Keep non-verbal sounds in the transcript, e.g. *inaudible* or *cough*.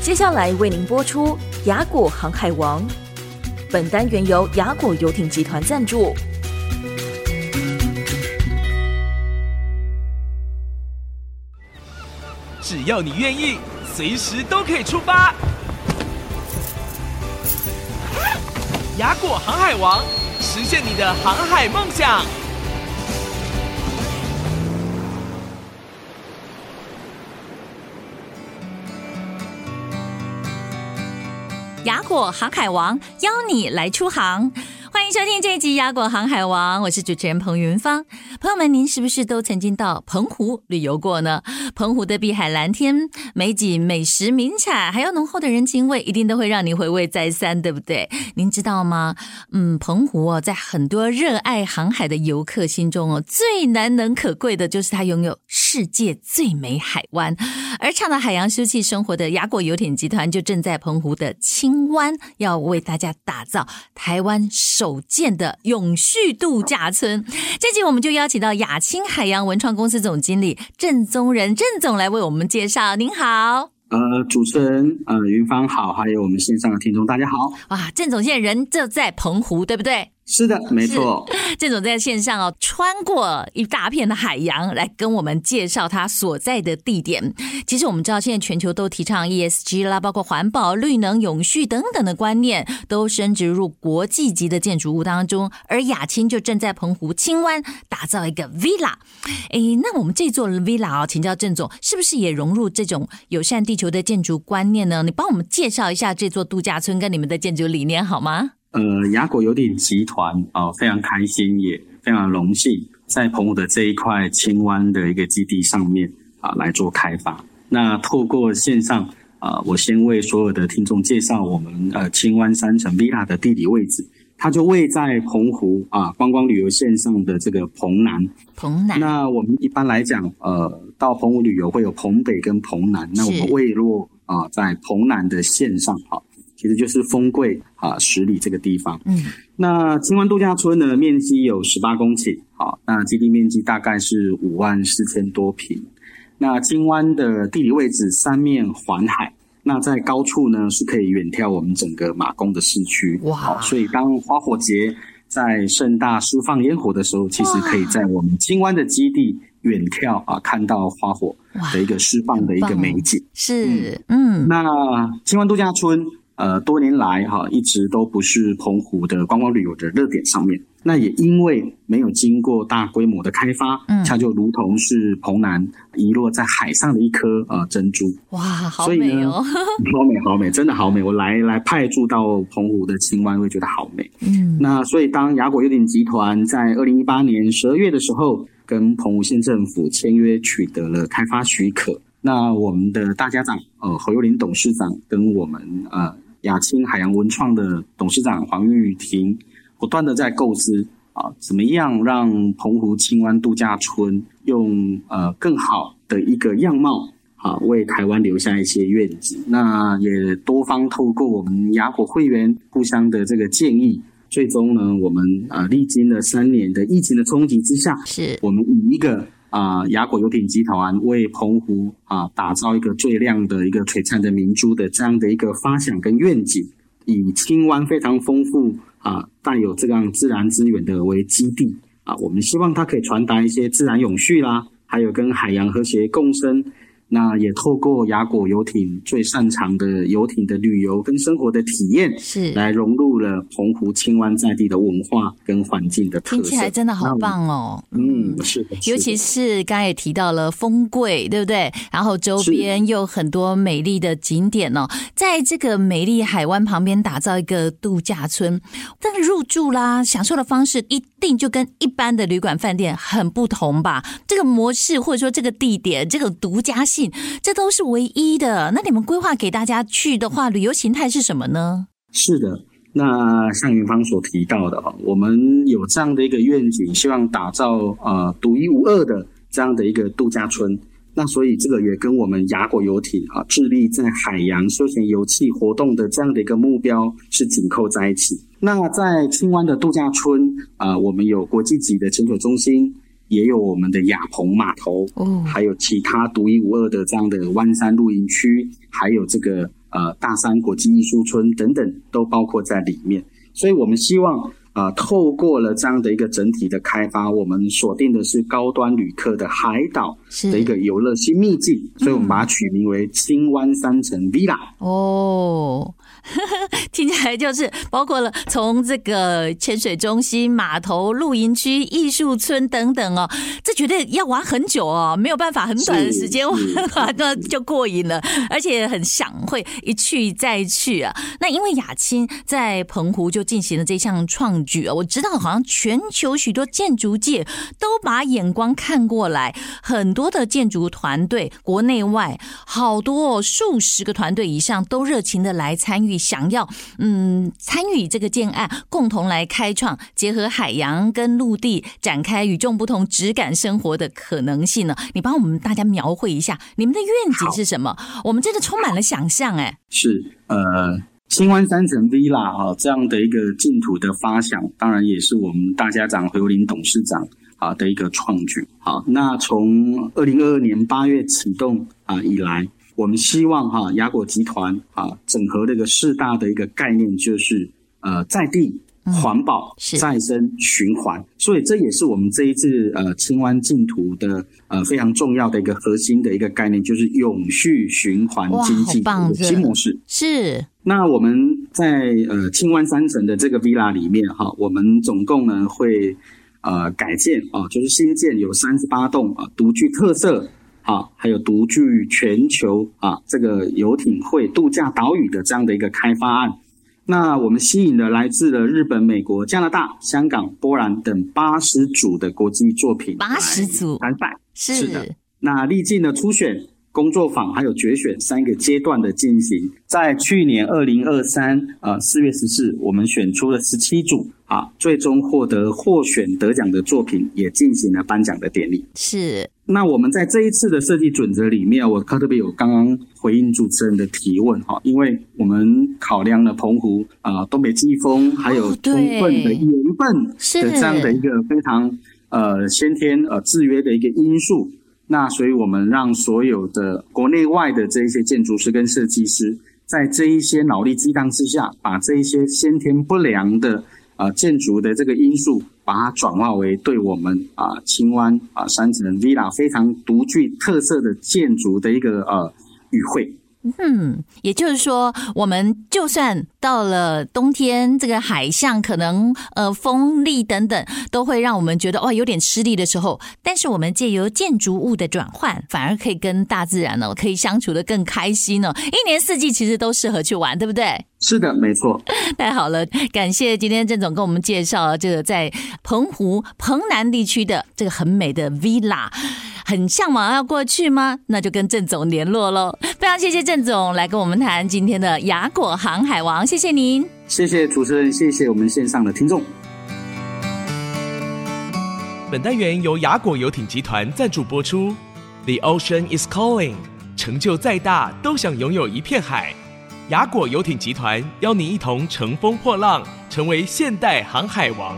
接下来为您播出《雅果航海王》。本单元由雅果游艇集团赞助。只要你愿意，随时都可以出发。雅果航海王，实现你的航海梦想。雅果航海王邀你来出航。欢迎收听这一集《雅果航海王》，我是主持人彭云芳。朋友们，您是不是都曾经到澎湖旅游过呢？澎湖的碧海蓝天、美景、美食、名产，还有浓厚的人情味，一定都会让你回味再三，对不对？您知道吗？嗯，澎湖哦，在很多热爱航海的游客心中哦，最难能可贵的就是它拥有世界最美海湾。而倡导海洋休憩生活的雅果游艇集团，就正在澎湖的青湾，要为大家打造台湾首。首建的永续度假村，这集我们就邀请到亚青海洋文创公司总经理郑宗仁郑总来为我们介绍。您好，呃，主持人呃云芳好，还有我们线上的听众大家好。哇，郑总现在人就在澎湖，对不对？是的，没错。*laughs* 郑总在线上哦，穿过一大片的海洋来跟我们介绍他所在的地点。其实我们知道，现在全球都提倡 ESG 啦，包括环保、绿能、永续等等的观念，都升植入国际级的建筑物当中。而亚青就正在澎湖青湾打造一个 Villa。哎，那我们这座 Villa 啊，请教郑总，是不是也融入这种友善地球的建筑观念呢？你帮我们介绍一下这座度假村跟你们的建筑理念好吗？呃，雅果有点集团啊、呃，非常开心，也非常荣幸，在澎湖的这一块青湾的一个基地上面啊、呃，来做开发。那透过线上啊、呃，我先为所有的听众介绍我们呃青湾山城 Villa 的地理位置，它就位在澎湖啊、呃、观光旅游线上的这个澎南。澎南。那我们一般来讲，呃，到澎湖旅游会有澎北跟澎南，那我们位落啊、呃、在澎南的线上哈。其实就是丰柜啊十里这个地方。嗯，那金湾度假村呢，面积有十八公顷，好，那基地面积大概是五万四千多平。那金湾的地理位置三面环海，那在高处呢是可以远眺我们整个马公的市区。哇！所以当花火节在盛大释放烟火的时候，其实可以在我们金湾的基地远眺啊，看到花火的一个释放的一个美景。是，嗯，那金湾度假村。呃，多年来哈，一直都不是澎湖的观光旅游的热点上面。那也因为没有经过大规模的开发，嗯，它就如同是澎南遗落在海上的一颗呃珍珠。哇，好美哦！*laughs* 好美，好美，真的好美。我来来派驻到澎湖的青湾，会觉得好美。嗯，那所以当雅果优点集团在二零一八年十二月的时候，跟澎湖县政府签约取得了开发许可，那我们的大家长呃侯幼林董事长跟我们呃。亚青海洋文创的董事长黄玉婷不断的在构思啊，怎么样让澎湖青湾度假村用呃更好的一个样貌啊，为台湾留下一些愿景。那也多方透过我们雅虎会员互相的这个建议，最终呢，我们啊历经了三年的疫情的冲击之下，是我们以一个。啊，雅果游艇集团为澎湖啊打造一个最亮的一个璀璨的明珠的这样的一个发想跟愿景，以青湾非常丰富啊，带有这样自然资源的为基地啊，我们希望它可以传达一些自然永续啦，还有跟海洋和谐共生。那也透过雅果游艇最擅长的游艇的旅游跟生活的体验，是来融入了澎湖青湾在地的文化跟环境的特色。听起来真的好棒哦！嗯，是的，尤其是刚才也提到了风柜，对不对？然后周边又很多美丽的景点哦，在这个美丽海湾旁边打造一个度假村，但是入住啦、享受的方式一定就跟一般的旅馆饭店很不同吧？这个模式或者说这个地点，这个独家这都是唯一的。那你们规划给大家去的话，旅游形态是什么呢？是的，那像云芳所提到的哈，我们有这样的一个愿景，希望打造呃独一无二的这样的一个度假村。那所以这个也跟我们雅果游艇啊，致力在海洋休闲游憩活动的这样的一个目标是紧扣在一起。那在青湾的度假村啊，我们有国际级的潜水中心。也有我们的亚鹏码头，哦，还有其他独一无二的这样的湾山露营区，还有这个呃大山国际艺术村等等，都包括在里面。所以我们希望啊、呃，透过了这样的一个整体的开发，我们锁定的是高端旅客的海岛的一个游乐新秘境，所以我们把它取名为青湾三层 Villa。哦。*laughs* 听起来就是包括了从这个潜水中心、码头、露营区、艺术村等等哦，这绝对要玩很久哦，没有办法很短的时间玩 *laughs* 那就过瘾了，而且很想会一去再去啊。那因为雅青在澎湖就进行了这项创我知道好像全球许多建筑界都把眼光看过来，很多的建筑团队国内外好多数十个团队以上都热情的来参与。想要嗯参与这个建案，共同来开创结合海洋跟陆地，展开与众不同质感生活的可能性呢？你帮我们大家描绘一下你们的愿景是什么？我们真的充满了想象哎。是呃，新湾三层 Villa 哈，这样的一个净土的发想，当然也是我们大家长胡林董事长啊的一个创举。好，那从二零二二年八月启动啊以来。我们希望哈雅果集团啊整合这个四大的一个概念，就是呃在地环保、嗯、再生、循环，所以这也是我们这一次呃青湾净土的呃非常重要的一个核心的一个概念，就是永续循环经济的新模式。是。那我们在呃青湾三层的这个 villa 里面哈，我们总共呢会呃改建啊，就是新建有三十八栋啊，独具特色。啊，还有独具全球啊，这个游艇会度假岛屿的这样的一个开发案，那我们吸引了来自了日本、美国、加拿大、香港、波兰等八十组的国际作品，八十组。参赛，是。的。那历尽了初选、工作坊还有决选三个阶段的进行，在去年二零二三呃四月十四，我们选出了十七组啊，最终获得获选得奖的作品也进行了颁奖的典礼，是。那我们在这一次的设计准则里面，我特别有刚刚回应主持人的提问哈，因为我们考量了澎湖啊、呃、东北季风，还有充分的盐分的这样的一个非常呃先天呃制约的一个因素，那所以我们让所有的国内外的这一些建筑师跟设计师，在这一些脑力激荡之下，把这一些先天不良的。啊、呃，建筑的这个因素，把它转化为对我们啊、呃、青湾啊三层 Villa 非常独具特色的建筑的一个呃语汇。嗯，也就是说，我们就算到了冬天，这个海象可能呃风力等等都会让我们觉得哇有点吃力的时候，但是我们借由建筑物的转换，反而可以跟大自然呢可以相处的更开心呢。一年四季其实都适合去玩，对不对？是的，没错。*laughs* 太好了，感谢今天郑总跟我们介绍这个在澎湖澎南地区的这个很美的 Villa。很向往要过去吗？那就跟郑总联络喽。非常谢谢郑总来跟我们谈今天的雅果航海王，谢谢您，谢谢主持人，谢谢我们线上的听众。本单元由雅果游艇集团赞助播出。The ocean is calling，成就再大都想拥有一片海。雅果游艇集团邀您一同乘风破浪，成为现代航海王。